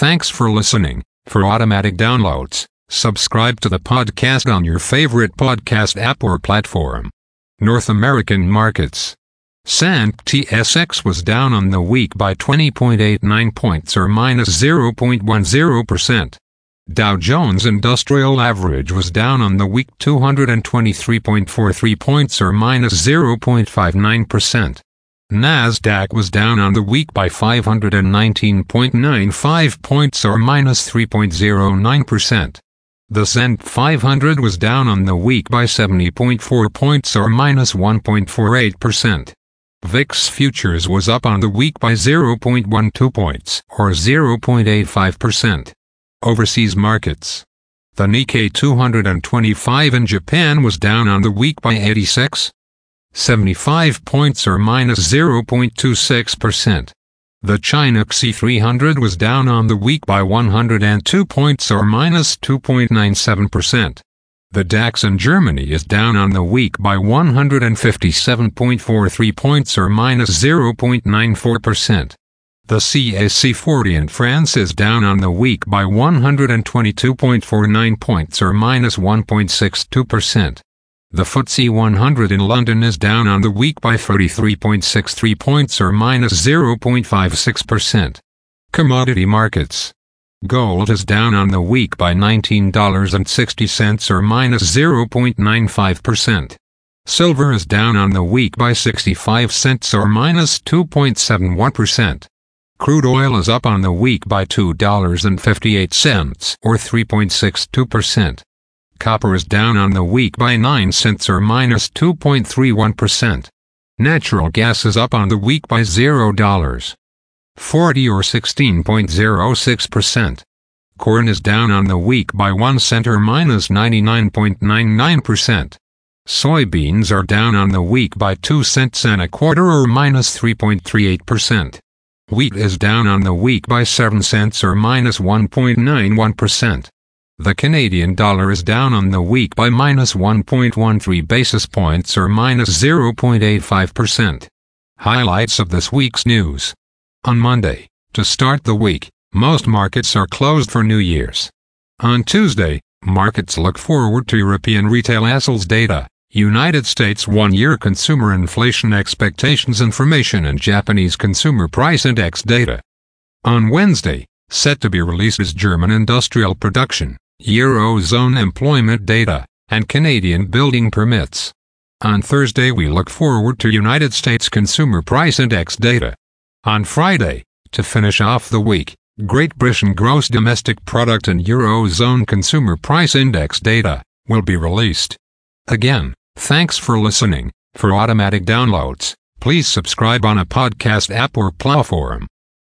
Thanks for listening. For automatic downloads, subscribe to the podcast on your favorite podcast app or platform. North American markets. Sant TSX was down on the week by 20.89 points or minus 0.10%. Dow Jones Industrial Average was down on the week 223.43 points or minus 0.59%. Nasdaq was down on the week by 519.95 points or minus 3.09%. The S&P 500 was down on the week by 70.4 points or minus 1.48%. VIX futures was up on the week by 0.12 points or 0.85%. Overseas markets. The Nikkei 225 in Japan was down on the week by 86. 75 points or minus 0.26%. The China CSI 300 was down on the week by 102 points or minus 2.97%. The DAX in Germany is down on the week by 157.43 points or minus 0.94%. The CAC 40 in France is down on the week by 122.49 points or minus 1.62%. The FTSE 100 in London is down on the week by 33.63 points or minus 0.56%. Commodity markets. Gold is down on the week by $19.60 or minus 0.95%. Silver is down on the week by 65 cents or minus 2.71%. Crude oil is up on the week by $2.58 or 3.62%. Copper is down on the week by 9 cents or minus 2.31%. Natural gas is up on the week by $0.40 or 16.06%. Corn is down on the week by 1 cent or minus 99.99%. Soybeans are down on the week by 2 cents and a quarter or minus 3.38%. Wheat is down on the week by 7 cents or minus 1.91%. The Canadian dollar is down on the week by minus 1.13 basis points or minus 0.85%. Highlights of this week's news. On Monday, to start the week, most markets are closed for New Year's. On Tuesday, markets look forward to European retail ASL's data. United States one-year consumer inflation expectations information and Japanese consumer price index data. On Wednesday, set to be released is German industrial production, Eurozone employment data, and Canadian building permits. On Thursday we look forward to United States consumer price index data. On Friday, to finish off the week, Great Britain gross domestic product and Eurozone consumer price index data will be released. Again, Thanks for listening. For automatic downloads, please subscribe on a podcast app or platform.